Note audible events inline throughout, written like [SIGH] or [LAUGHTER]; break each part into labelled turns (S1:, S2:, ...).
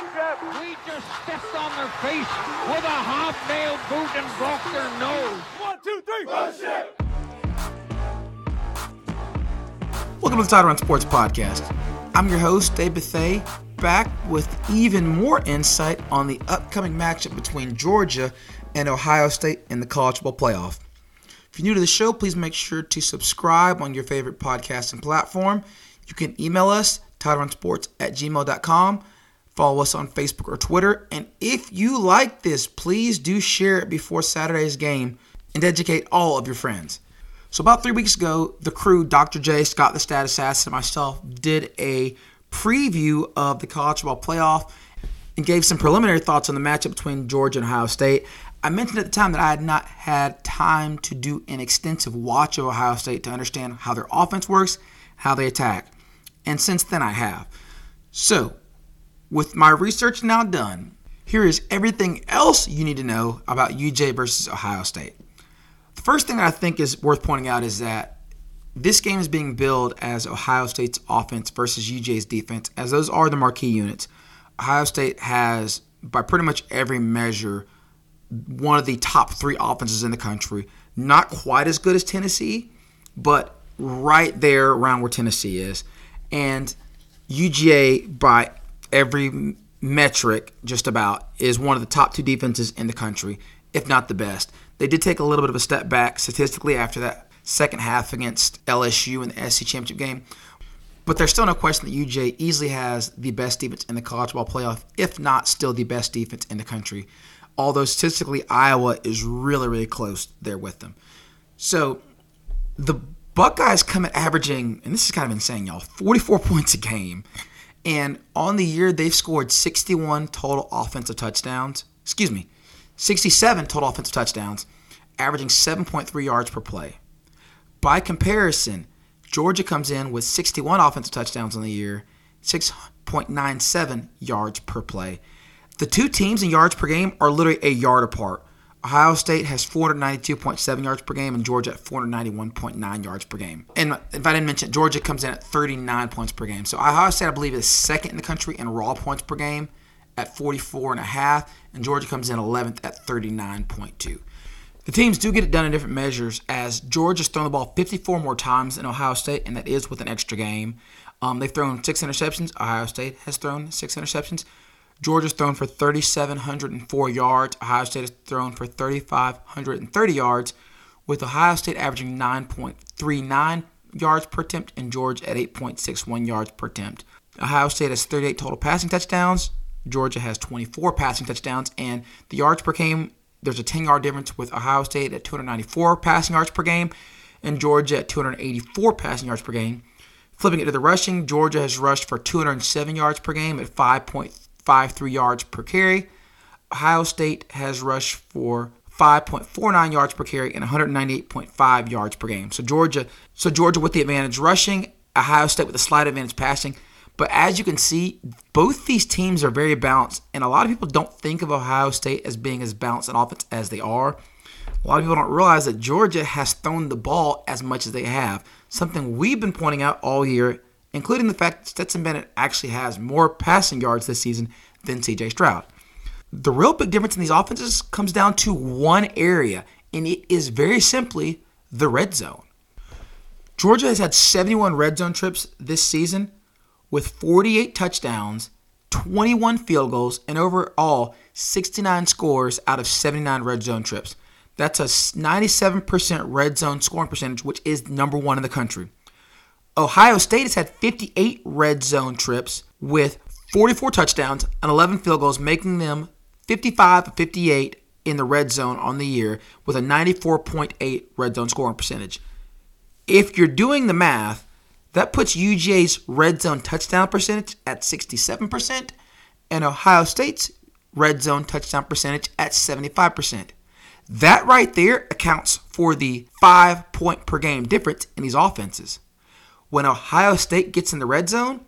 S1: We just stepped on their face with a hobnail boot and broke their nose.
S2: One, two, three. Bullshit.
S3: Welcome to the Title Run Sports Podcast. I'm your host, Dave Bethay, back with even more insight on the upcoming matchup between Georgia and Ohio State in the College Football Playoff. If you're new to the show, please make sure to subscribe on your favorite podcasting platform. You can email us, titlerunsports at gmail.com. Follow us on Facebook or Twitter. And if you like this, please do share it before Saturday's game and educate all of your friends. So, about three weeks ago, the crew, Dr. J, Scott the Stat Assassin, and myself, did a preview of the college football playoff and gave some preliminary thoughts on the matchup between Georgia and Ohio State. I mentioned at the time that I had not had time to do an extensive watch of Ohio State to understand how their offense works, how they attack. And since then, I have. So, with my research now done, here is everything else you need to know about UJ versus Ohio State. The first thing I think is worth pointing out is that this game is being billed as Ohio State's offense versus UJ's defense, as those are the marquee units. Ohio State has, by pretty much every measure, one of the top three offenses in the country. Not quite as good as Tennessee, but right there around where Tennessee is. And UGA, by every metric, just about, is one of the top two defenses in the country, if not the best. They did take a little bit of a step back statistically after that second half against LSU in the SEC championship game. But there's still no question that UJ easily has the best defense in the college ball playoff, if not still the best defense in the country although statistically Iowa is really, really close there with them. So the Buckeyes come at averaging, and this is kind of insane, y'all, 44 [LAUGHS] points a game. And on the year, they've scored 61 total offensive touchdowns. Excuse me, 67 total offensive touchdowns, averaging 7.3 yards per play. By comparison, Georgia comes in with 61 offensive touchdowns on the year, 6.97 yards per play. The two teams in yards per game are literally a yard apart. Ohio State has 492.7 yards per game and Georgia at 491.9 yards per game. And if I didn't mention, Georgia comes in at 39 points per game. So Ohio State, I believe, is second in the country in raw points per game at 44 and a half, and Georgia comes in 11th at 39.2. The teams do get it done in different measures, as Georgia's thrown the ball 54 more times than Ohio State, and that is with an extra game. Um, they've thrown six interceptions. Ohio State has thrown six interceptions. Georgia's thrown for 3,704 yards. Ohio State has thrown for 3,530 yards, with Ohio State averaging 9.39 yards per attempt and Georgia at 8.61 yards per attempt. Ohio State has 38 total passing touchdowns. Georgia has 24 passing touchdowns, and the yards per game, there's a 10 yard difference with Ohio State at 294 passing yards per game and Georgia at 284 passing yards per game. Flipping it to the rushing, Georgia has rushed for 207 yards per game at 5.3 5.53 yards per carry. Ohio State has rushed for 5.49 yards per carry and 198.5 yards per game. So Georgia, so Georgia with the advantage rushing, Ohio State with a slight advantage passing. But as you can see, both these teams are very balanced, and a lot of people don't think of Ohio State as being as balanced in offense as they are. A lot of people don't realize that Georgia has thrown the ball as much as they have, something we've been pointing out all year including the fact that Stetson Bennett actually has more passing yards this season than CJ Stroud. The real big difference in these offenses comes down to one area, and it is very simply the red zone. Georgia has had 71 red zone trips this season with 48 touchdowns, 21 field goals, and overall 69 scores out of 79 red zone trips. That's a 97% red zone scoring percentage, which is number one in the country. Ohio State has had 58 red zone trips with 44 touchdowns and 11 field goals, making them 55 58 in the red zone on the year with a 94.8 red zone scoring percentage. If you're doing the math, that puts UGA's red zone touchdown percentage at 67% and Ohio State's red zone touchdown percentage at 75%. That right there accounts for the five point per game difference in these offenses. When Ohio State gets in the red zone,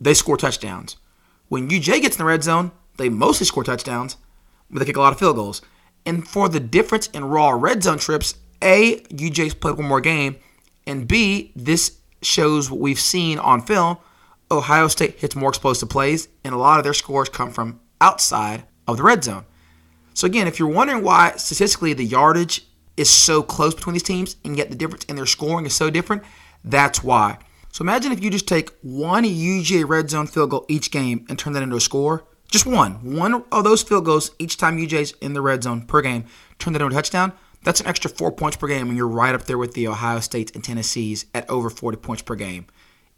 S3: they score touchdowns. When UJ gets in the red zone, they mostly score touchdowns, but they kick a lot of field goals. And for the difference in raw red zone trips, A, UJ's played one more game, and B, this shows what we've seen on film. Ohio State hits more explosive plays, and a lot of their scores come from outside of the red zone. So, again, if you're wondering why statistically the yardage is so close between these teams and yet the difference in their scoring is so different, that's why. So, imagine if you just take one UGA red zone field goal each game and turn that into a score. Just one. One of those field goals each time UJ's in the red zone per game, turn that into a touchdown. That's an extra four points per game, and you're right up there with the Ohio States and Tennessees at over 40 points per game.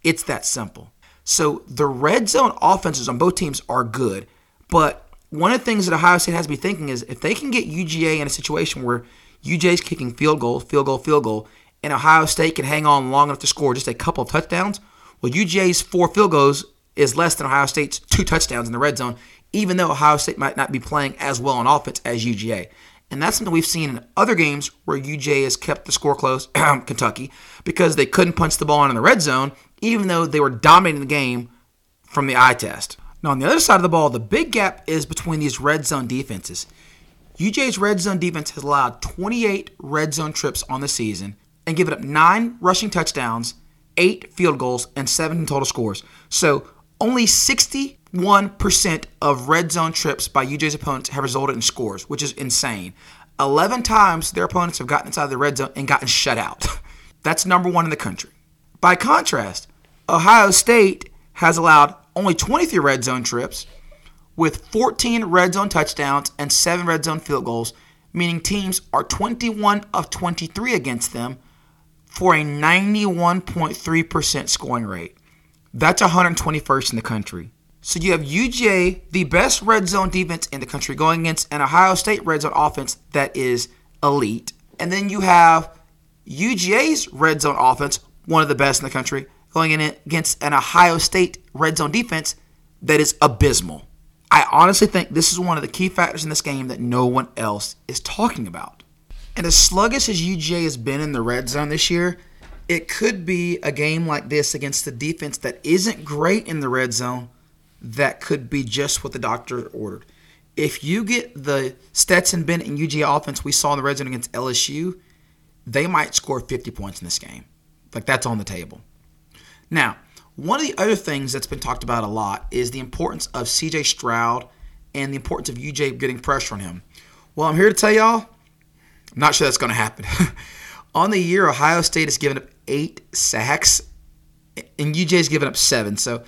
S3: It's that simple. So the red zone offenses on both teams are good, but one of the things that Ohio State has to be thinking is if they can get UGA in a situation where UJ is kicking field goal, field goal, field goal, and Ohio State can hang on long enough to score just a couple of touchdowns, well, UGA's four field goals is less than Ohio State's two touchdowns in the red zone, even though Ohio State might not be playing as well on offense as UGA. And that's something we've seen in other games where UJ has kept the score close, [CLEARS THROAT] Kentucky, because they couldn't punch the ball in the red zone, even though they were dominating the game from the eye test. Now, on the other side of the ball, the big gap is between these red zone defenses. UJ's red zone defense has allowed 28 red zone trips on the season and given up nine rushing touchdowns, eight field goals, and seven total scores. So only 61% of red zone trips by UJ's opponents have resulted in scores, which is insane. 11 times their opponents have gotten inside the red zone and gotten shut out. [LAUGHS] That's number one in the country. By contrast, Ohio State has allowed only 23 red zone trips with 14 red zone touchdowns and 7 red zone field goals, meaning teams are 21 of 23 against them for a 91.3% scoring rate. That's 121st in the country. So you have UJ, the best red zone defense in the country, going against an Ohio State red zone offense that is elite. And then you have UGA's red zone offense, one of the best in the country, going in against an Ohio State red zone defense that is abysmal. I honestly think this is one of the key factors in this game that no one else is talking about. And as sluggish as UGA has been in the red zone this year, it could be a game like this against a defense that isn't great in the red zone that could be just what the doctor ordered. If you get the Stetson Bennett and UGA offense we saw in the red zone against LSU, they might score 50 points in this game. Like that's on the table. Now, one of the other things that's been talked about a lot is the importance of CJ Stroud and the importance of UJ getting pressure on him. Well, I'm here to tell y'all, I'm not sure that's going to happen. [LAUGHS] on the year, Ohio State has given up eight sacks, and UJ's given up seven. So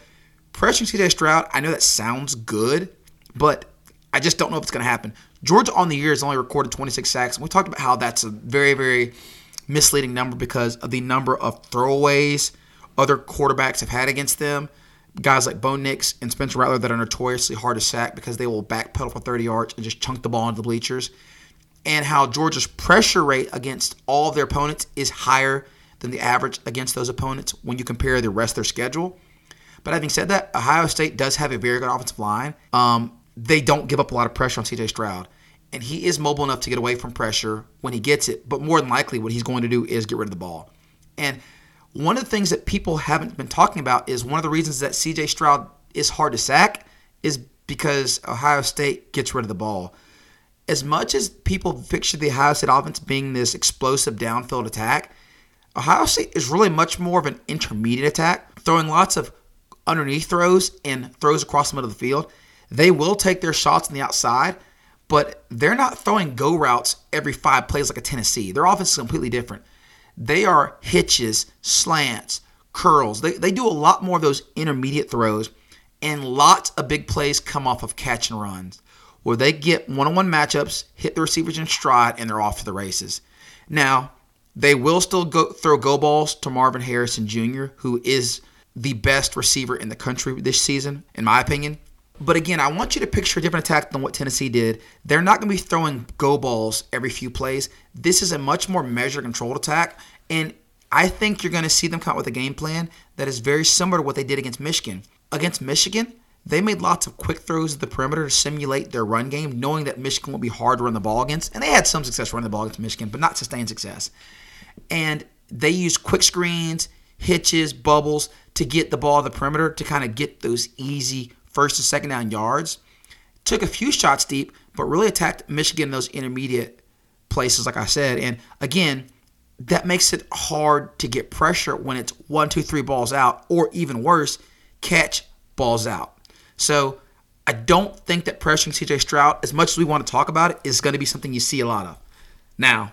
S3: pressuring CJ Stroud, I know that sounds good, but I just don't know if it's going to happen. Georgia on the year has only recorded 26 sacks, and we talked about how that's a very, very misleading number because of the number of throwaways other quarterbacks have had against them. Guys like Bo Nix and Spencer Rattler that are notoriously hard to sack because they will backpedal for 30 yards and just chunk the ball into the bleachers. And how Georgia's pressure rate against all of their opponents is higher than the average against those opponents when you compare the rest of their schedule. But having said that, Ohio State does have a very good offensive line. Um, they don't give up a lot of pressure on CJ Stroud. And he is mobile enough to get away from pressure when he gets it. But more than likely, what he's going to do is get rid of the ball. And one of the things that people haven't been talking about is one of the reasons that CJ Stroud is hard to sack is because Ohio State gets rid of the ball. As much as people picture the Ohio State offense being this explosive downfield attack, Ohio State is really much more of an intermediate attack, throwing lots of underneath throws and throws across the middle of the field. They will take their shots on the outside, but they're not throwing go routes every five plays like a Tennessee. Their offense is completely different. They are hitches, slants, curls. They, they do a lot more of those intermediate throws, and lots of big plays come off of catch and runs where they get one on one matchups, hit the receivers in stride, and they're off to the races. Now, they will still go throw go balls to Marvin Harrison Jr., who is the best receiver in the country this season, in my opinion. But again, I want you to picture a different attack than what Tennessee did. They're not going to be throwing go balls every few plays. This is a much more measured, controlled attack. And I think you're going to see them come up with a game plan that is very similar to what they did against Michigan. Against Michigan, they made lots of quick throws at the perimeter to simulate their run game, knowing that Michigan will be hard to run the ball against. And they had some success running the ball against Michigan, but not sustained success and they used quick screens, hitches, bubbles to get the ball to the perimeter to kind of get those easy first and second down yards. Took a few shots deep, but really attacked Michigan in those intermediate places, like I said. And again, that makes it hard to get pressure when it's one, two, three balls out, or even worse, catch, balls out. So I don't think that pressuring CJ Stroud, as much as we want to talk about it, is going to be something you see a lot of. Now,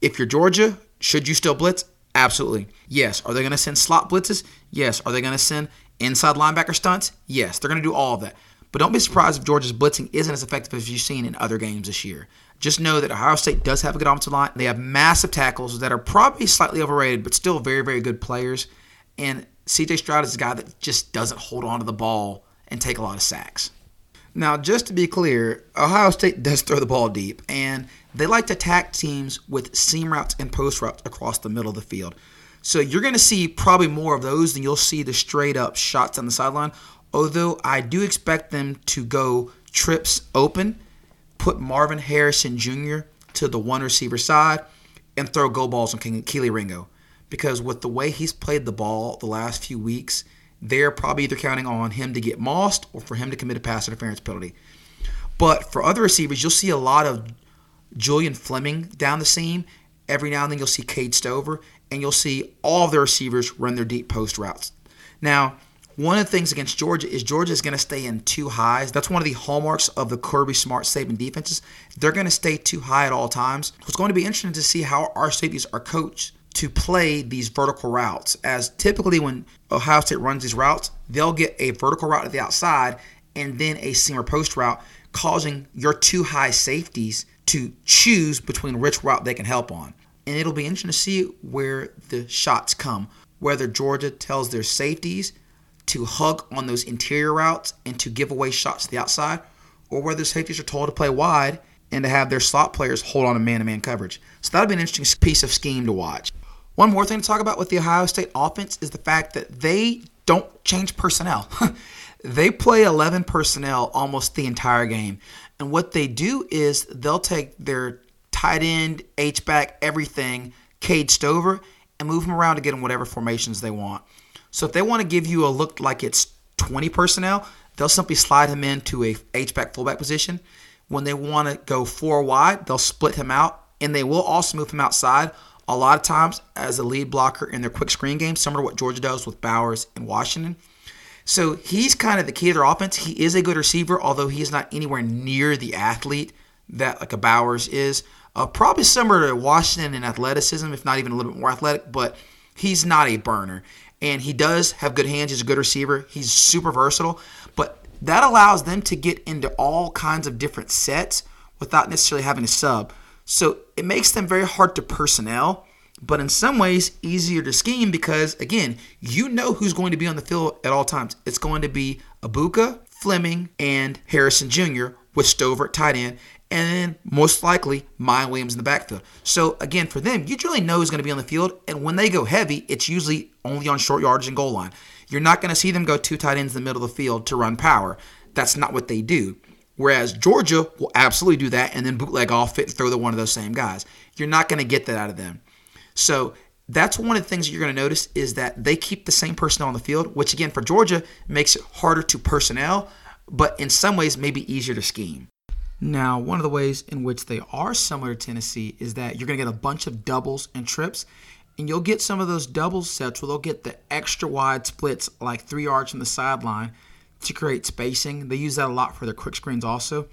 S3: if you're Georgia, should you still blitz? Absolutely. Yes. Are they going to send slot blitzes? Yes. Are they going to send inside linebacker stunts? Yes. They're going to do all of that. But don't be surprised if Georgia's blitzing isn't as effective as you've seen in other games this year. Just know that Ohio State does have a good offensive line. They have massive tackles that are probably slightly overrated, but still very, very good players. And CJ Stroud is a guy that just doesn't hold on to the ball and take a lot of sacks. Now, just to be clear, Ohio State does throw the ball deep, and they like to attack teams with seam routes and post routes across the middle of the field. So you're going to see probably more of those than you'll see the straight up shots on the sideline. Although I do expect them to go trips open, put Marvin Harrison Jr. to the one receiver side, and throw go balls on Kelee Ringo. Because with the way he's played the ball the last few weeks, they're probably either counting on him to get mossed or for him to commit a pass interference penalty. But for other receivers, you'll see a lot of Julian Fleming down the seam. Every now and then you'll see Cade Stover, and you'll see all of receivers run their deep post routes. Now, one of the things against Georgia is Georgia is going to stay in two highs. That's one of the hallmarks of the Kirby Smart Saban defenses. They're going to stay two high at all times. It's going to be interesting to see how our safeties are coached to play these vertical routes. As typically when Ohio State runs these routes, they'll get a vertical route at the outside and then a seam or post route, causing your two high safeties to choose between which route they can help on. And it'll be interesting to see where the shots come. Whether Georgia tells their safeties to hug on those interior routes and to give away shots to the outside, or whether safeties are told to play wide and to have their slot players hold on to man to man coverage. So that'll be an interesting piece of scheme to watch. One more thing to talk about with the Ohio State offense is the fact that they don't change personnel. [LAUGHS] they play 11 personnel almost the entire game. And what they do is they'll take their tight end, H back, everything, Cade Stover and move them around to get in whatever formations they want. So if they want to give you a look like it's 20 personnel, they'll simply slide him into a H back fullback position. When they want to go four wide, they'll split him out, and they will also move him outside a lot of times as a lead blocker in their quick screen game, similar to what Georgia does with Bowers in Washington. So he's kind of the key to their offense. He is a good receiver, although he is not anywhere near the athlete that like a Bowers is. Uh, probably similar to Washington in athleticism, if not even a little bit more athletic, but he's not a burner. And he does have good hands. He's a good receiver. He's super versatile. But that allows them to get into all kinds of different sets without necessarily having to sub. So it makes them very hard to personnel, but in some ways easier to scheme because, again, you know who's going to be on the field at all times. It's going to be Egbuka, Fleming, and Harrison Jr. with Stover at tight end, and then most likely Miyan Williams in the backfield. So again, for them, you generally know who's going to be on the field, and when they go heavy, it's usually only on short yardage and goal line. You're not going to see them go two tight ends in the middle of the field to run power. That's not what they do. Whereas Georgia will absolutely do that and then bootleg off it and throw the one of those same guys. You're not going to get that out of them. So that's one of the things you're going to notice is that they keep the same personnel on the field, which again for Georgia makes it harder to personnel, but in some ways maybe easier to scheme. Now, one of the ways in which they are similar to Tennessee is that you're going to get a bunch of doubles and trips, and you'll get some of those double sets where they'll get the extra wide splits, like three yards from the sideline, to create spacing. They use that a lot for their quick screens also.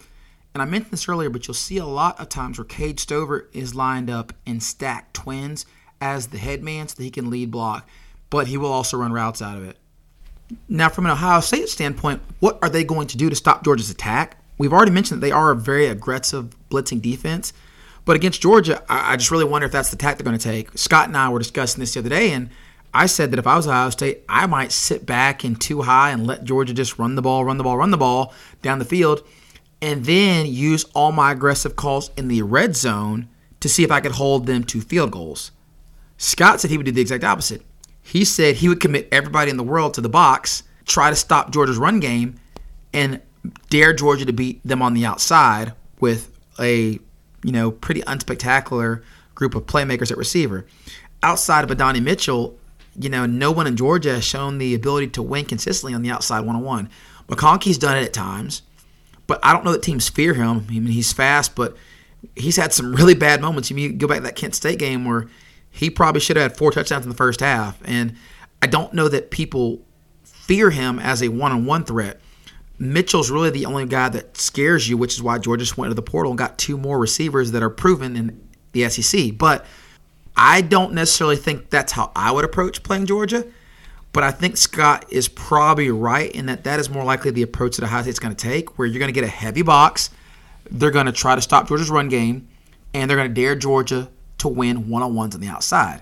S3: And I mentioned this earlier, but you'll see a lot of times where Cade Stover is lined up in stacked twins as the headman so that he can lead block, but he will also run routes out of it. Now, from an Ohio State standpoint, what are they going to do to stop Georgia's attack? We've already mentioned that they are a very aggressive blitzing defense, but against Georgia, I just really wonder if that's the tack they're going to take. Scott and I were discussing this the other day, and I said that if I was Ohio State, I might sit back in two high and let Georgia just run the ball, run the ball, run the ball down the field, and then use all my aggressive calls in the red zone to see if I could hold them to field goals. Scott said he would do the exact opposite. He said he would commit everybody in the world to the box, try to stop Georgia's run game, and dare Georgia to beat them on the outside with a you know pretty unspectacular group of playmakers at receiver. Outside of Adonai Mitchell, you know, no one in Georgia has shown the ability to win consistently on the outside one on one. McConkey's done it at times, but I don't know that teams fear him. I mean, he's fast, but he's had some really bad moments. You go back to that Kent State game where he probably should have had four touchdowns in the first half, and I don't know that people fear him as a one-on-one threat. Mitchell's really the only guy that scares you, which is why Georgia just went to the portal and got two more receivers that are proven in the SEC. But I don't necessarily think that's how I would approach playing Georgia. But I think Scott is probably right in that that is more likely the approach that Ohio State's going to take, where you're going to get a heavy box. They're going to try to stop Georgia's run game, and they're going to dare Georgia to win one on ones on the outside.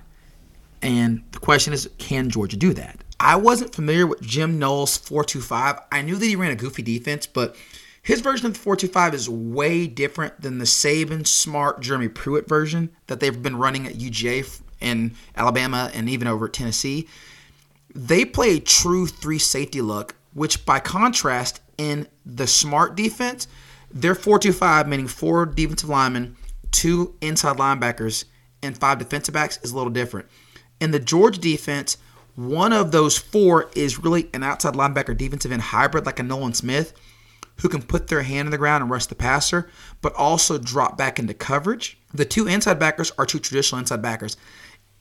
S3: And the question is, can Georgia do that? I wasn't familiar with Jim Knowles' 425. I knew that he ran a goofy defense, but his version of the 425 is way different than the Saban, Smart, Jeremy Pruitt version that they've been running at UGA in Alabama and even over at Tennessee. They play a true three safety look, which by contrast, in the Smart defense, they're 425, meaning four defensive linemen, two inside linebackers, and five defensive backs, is a little different. In the George defense, one of those four is really an outside linebacker defensive end hybrid, like a Nolan Smith, who can put their hand on the ground and rush the passer, but also drop back into coverage. The two inside backers are two traditional inside backers.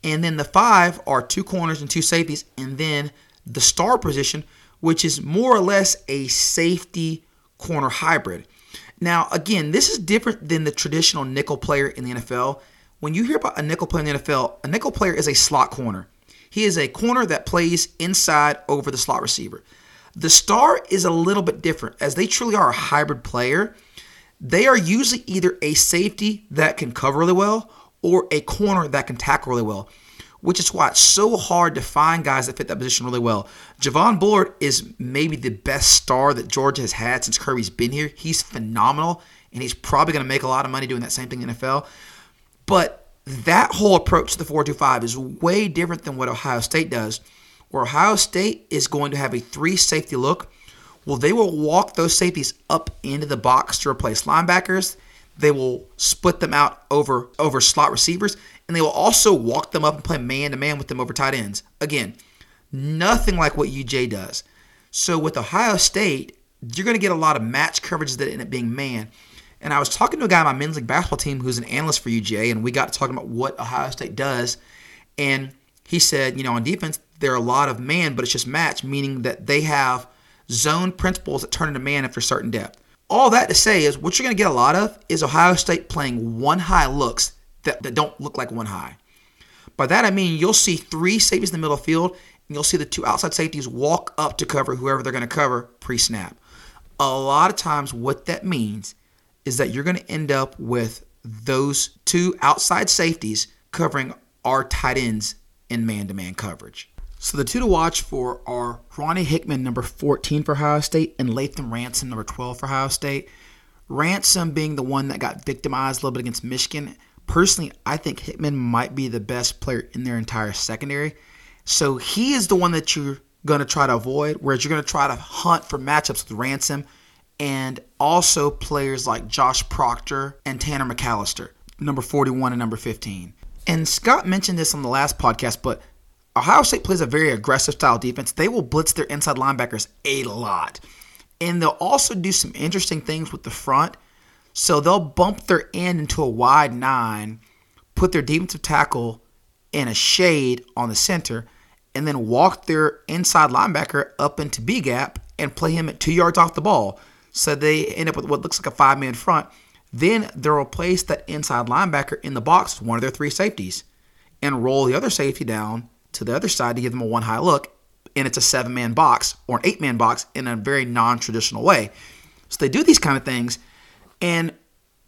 S3: And then the five are two corners and two safeties, and then the star position, which is more or less a safety corner hybrid. Now, again, this is different than the traditional nickel player in the NFL. When you hear about a nickel player in the NFL, a nickel player is a slot corner. He is a corner that plays inside over the slot receiver. The star is a little bit different as they truly are a hybrid player. They are usually either a safety that can cover really well or a corner that can tackle really well, which is why it's so hard to find guys that fit that position really well. Javon Bullard is maybe the best star that Georgia has had since Kirby's been here. He's phenomenal, and he's probably going to make a lot of money doing that same thing in NFL. But that whole approach to the 425 is way different than what Ohio State does, where Ohio State is going to have a three safety look. Well, they will walk those safeties up into the box to replace linebackers. They will split them out over over slot receivers, and they will also walk them up and play man to man with them over tight ends. Again, nothing like what UJ does. So with Ohio State, you're going to get a lot of match coverages that end up being man. And I was talking to a guy on my men's league basketball team who's an analyst for UGA, and we got to talking about what Ohio State does. And he said, you know, on defense, there are a lot of man, but it's just match, meaning that they have zone principles that turn into man after a certain depth. All that to say is what you're going to get a lot of is Ohio State playing one high looks that, that don't look like one high. By that I mean you'll see three safeties in the middle of the field, and you'll see the two outside safeties walk up to cover whoever they're going to cover pre snap. A lot of times, what that means is that you're going to end up with those two outside safeties covering our tight ends in man to man coverage. So the two to watch for are Ronnie Hickman, number 14 for Ohio State, and Lathan Ransom, number 12 for Ohio State. Ransom being the one that got victimized a little bit against Michigan. Personally, I think Hickman might be the best player in their entire secondary. So he is the one that you're going to try to avoid, whereas you're going to try to hunt for matchups with Ransom and also players like Josh Proctor and Tanner McCalister, number 41 and number 15. And Scott mentioned this on the last podcast, but Ohio State plays a very aggressive style defense. They will blitz their inside linebackers a lot. And they'll also do some interesting things with the front. So they'll bump their end into a wide nine, put their defensive tackle in a shade on the center, and then walk their inside linebacker up into B gap and play him at two yards off the ball. So they end up with what looks like a five man front. Then they'll replace that inside linebacker in the box with one of their three safeties and roll the other safety down to the other side to give them a one high look. And it's a seven man box or an eight man box in a very non traditional way. So they do these kind of things. And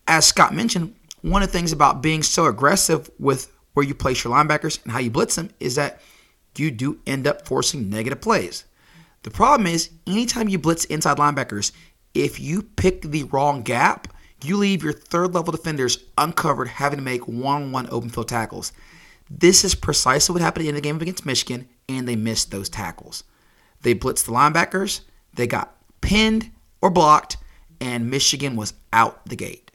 S3: as Scott mentioned, one of the things about being so aggressive with where you place your linebackers and how you blitz them is that you do end up forcing negative plays. The problem is, anytime you blitz inside linebackers, if you pick the wrong gap, you leave your third level defenders uncovered, having to make one on one open field tackles. This is precisely what happened in the game against Michigan, and they missed those tackles. They blitzed the linebackers, they got pinned or blocked, and Michigan was out the gate.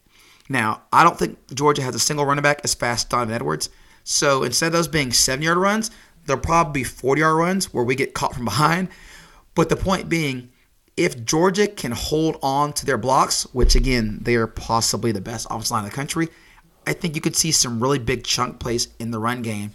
S3: Now, I don't think Georgia has a single running back as fast as Donovan Edwards. So instead of those being seven yard runs, they'll probably be 40 yard runs where we get caught from behind. But the point being, if Georgia can hold on to their blocks, which again, they are possibly the best offensive line in the country, I think you could see some really big chunk plays in the run game.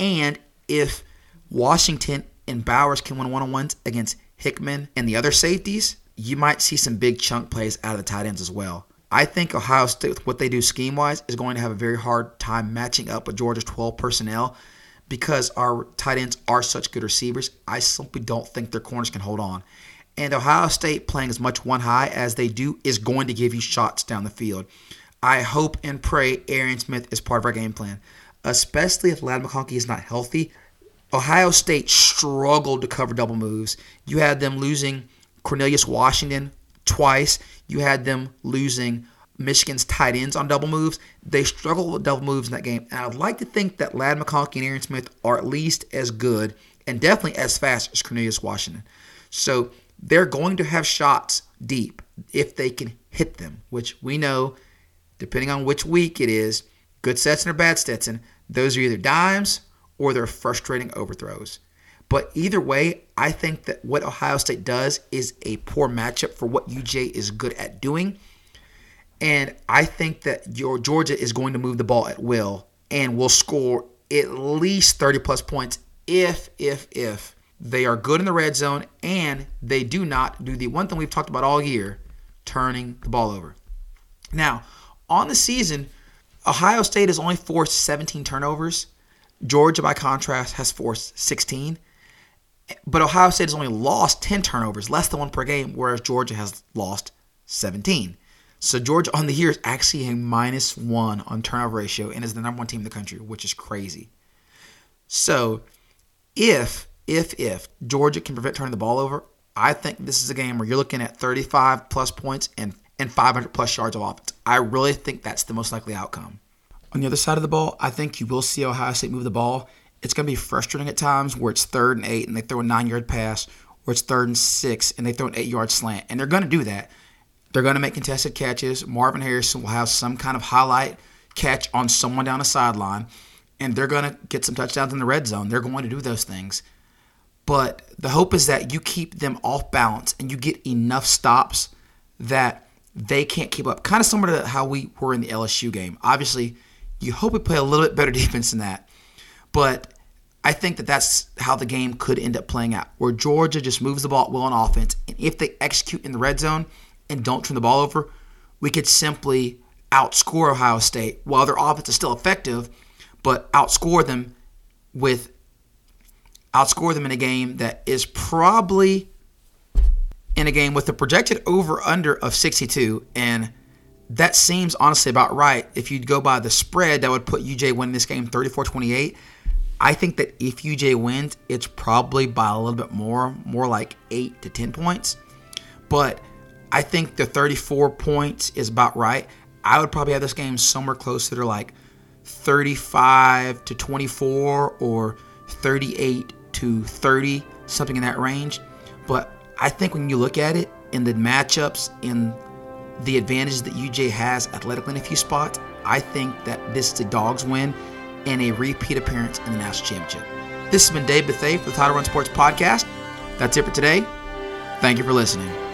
S3: And if Washington and Bowers can win one on ones against Hickman and the other safeties, you might see some big chunk plays out of the tight ends as well. I think Ohio State, with what they do scheme wise, is going to have a very hard time matching up with Georgia's 12 personnel because our tight ends are such good receivers. I simply don't think their corners can hold on. And Ohio State playing as much one high as they do is going to give you shots down the field. I hope and pray Arian Smith is part of our game plan, especially if Ladd McConkey is not healthy. Ohio State struggled to cover double moves. You had them losing Cornelius Washington twice. You had them losing Michigan's tight ends on double moves. They struggled with double moves in that game. And I'd like to think that Ladd McConkey and Arian Smith are at least as good and definitely as fast as Cornelius Washington. So they're going to have shots deep if they can hit them, which we know, depending on which week it is, good Stetson or bad Stetson, those are either dimes or they're frustrating overthrows. But either way, I think that what Ohio State does is a poor matchup for what UJ is good at doing. And I think that your Georgia is going to move the ball at will and will score at least 30 plus points if, if, if they are good in the red zone and they do not do the one thing we've talked about all year turning the ball over. Now, on the season, Ohio State has only forced 17 turnovers. Georgia, by contrast, has forced 16. But Ohio State has only lost 10 turnovers, less than one per game, whereas Georgia has lost 17. So Georgia on the year is actually a minus one on turnover ratio and is the number one team in the country, which is crazy. So if if if Georgia can prevent turning the ball over, I think this is a game where you're looking at 35 plus points and and 500 plus yards of offense. I really think that's the most likely outcome. On the other side of the ball, I think you will see Ohio State move the ball. It's going to be frustrating at times where it's third and eight and they throw a nine yard pass, or it's third and six and they throw an eight yard slant. And they're going to do that. They're going to make contested catches. Marvin Harrison will have some kind of highlight catch on someone down the sideline, and they're going to get some touchdowns in the red zone. They're going to do those things. But the hope is that you keep them off balance and you get enough stops that they can't keep up. Kind of similar to how we were in the LSU game. Obviously, you hope we play a little bit better [LAUGHS] defense than that. But I think that that's how the game could end up playing out, where Georgia just moves the ball well on offense. And if they execute in the red zone and don't turn the ball over, we could simply outscore Ohio State while their offense is still effective, but outscore them with outscore them in a game that is probably in a game with a projected over under of 62 and that seems honestly about right. If you'd go by the spread that would put UJ winning this game 34-28 I think that if UJ wins it's probably by a little bit more more like 8 to 10 points. But I think the 34 points is about right. I would probably have this game somewhere closer to like 35 to 24 or 38 to 30, something in that range. But I think when you look at it in the matchups, in the advantage that UJ has athletically in a few spots, I think that this is a dog's win and a repeat appearance in the national championship. This has been Dave Bethay for the Title Run Sports Podcast. That's it for today. Thank you for listening.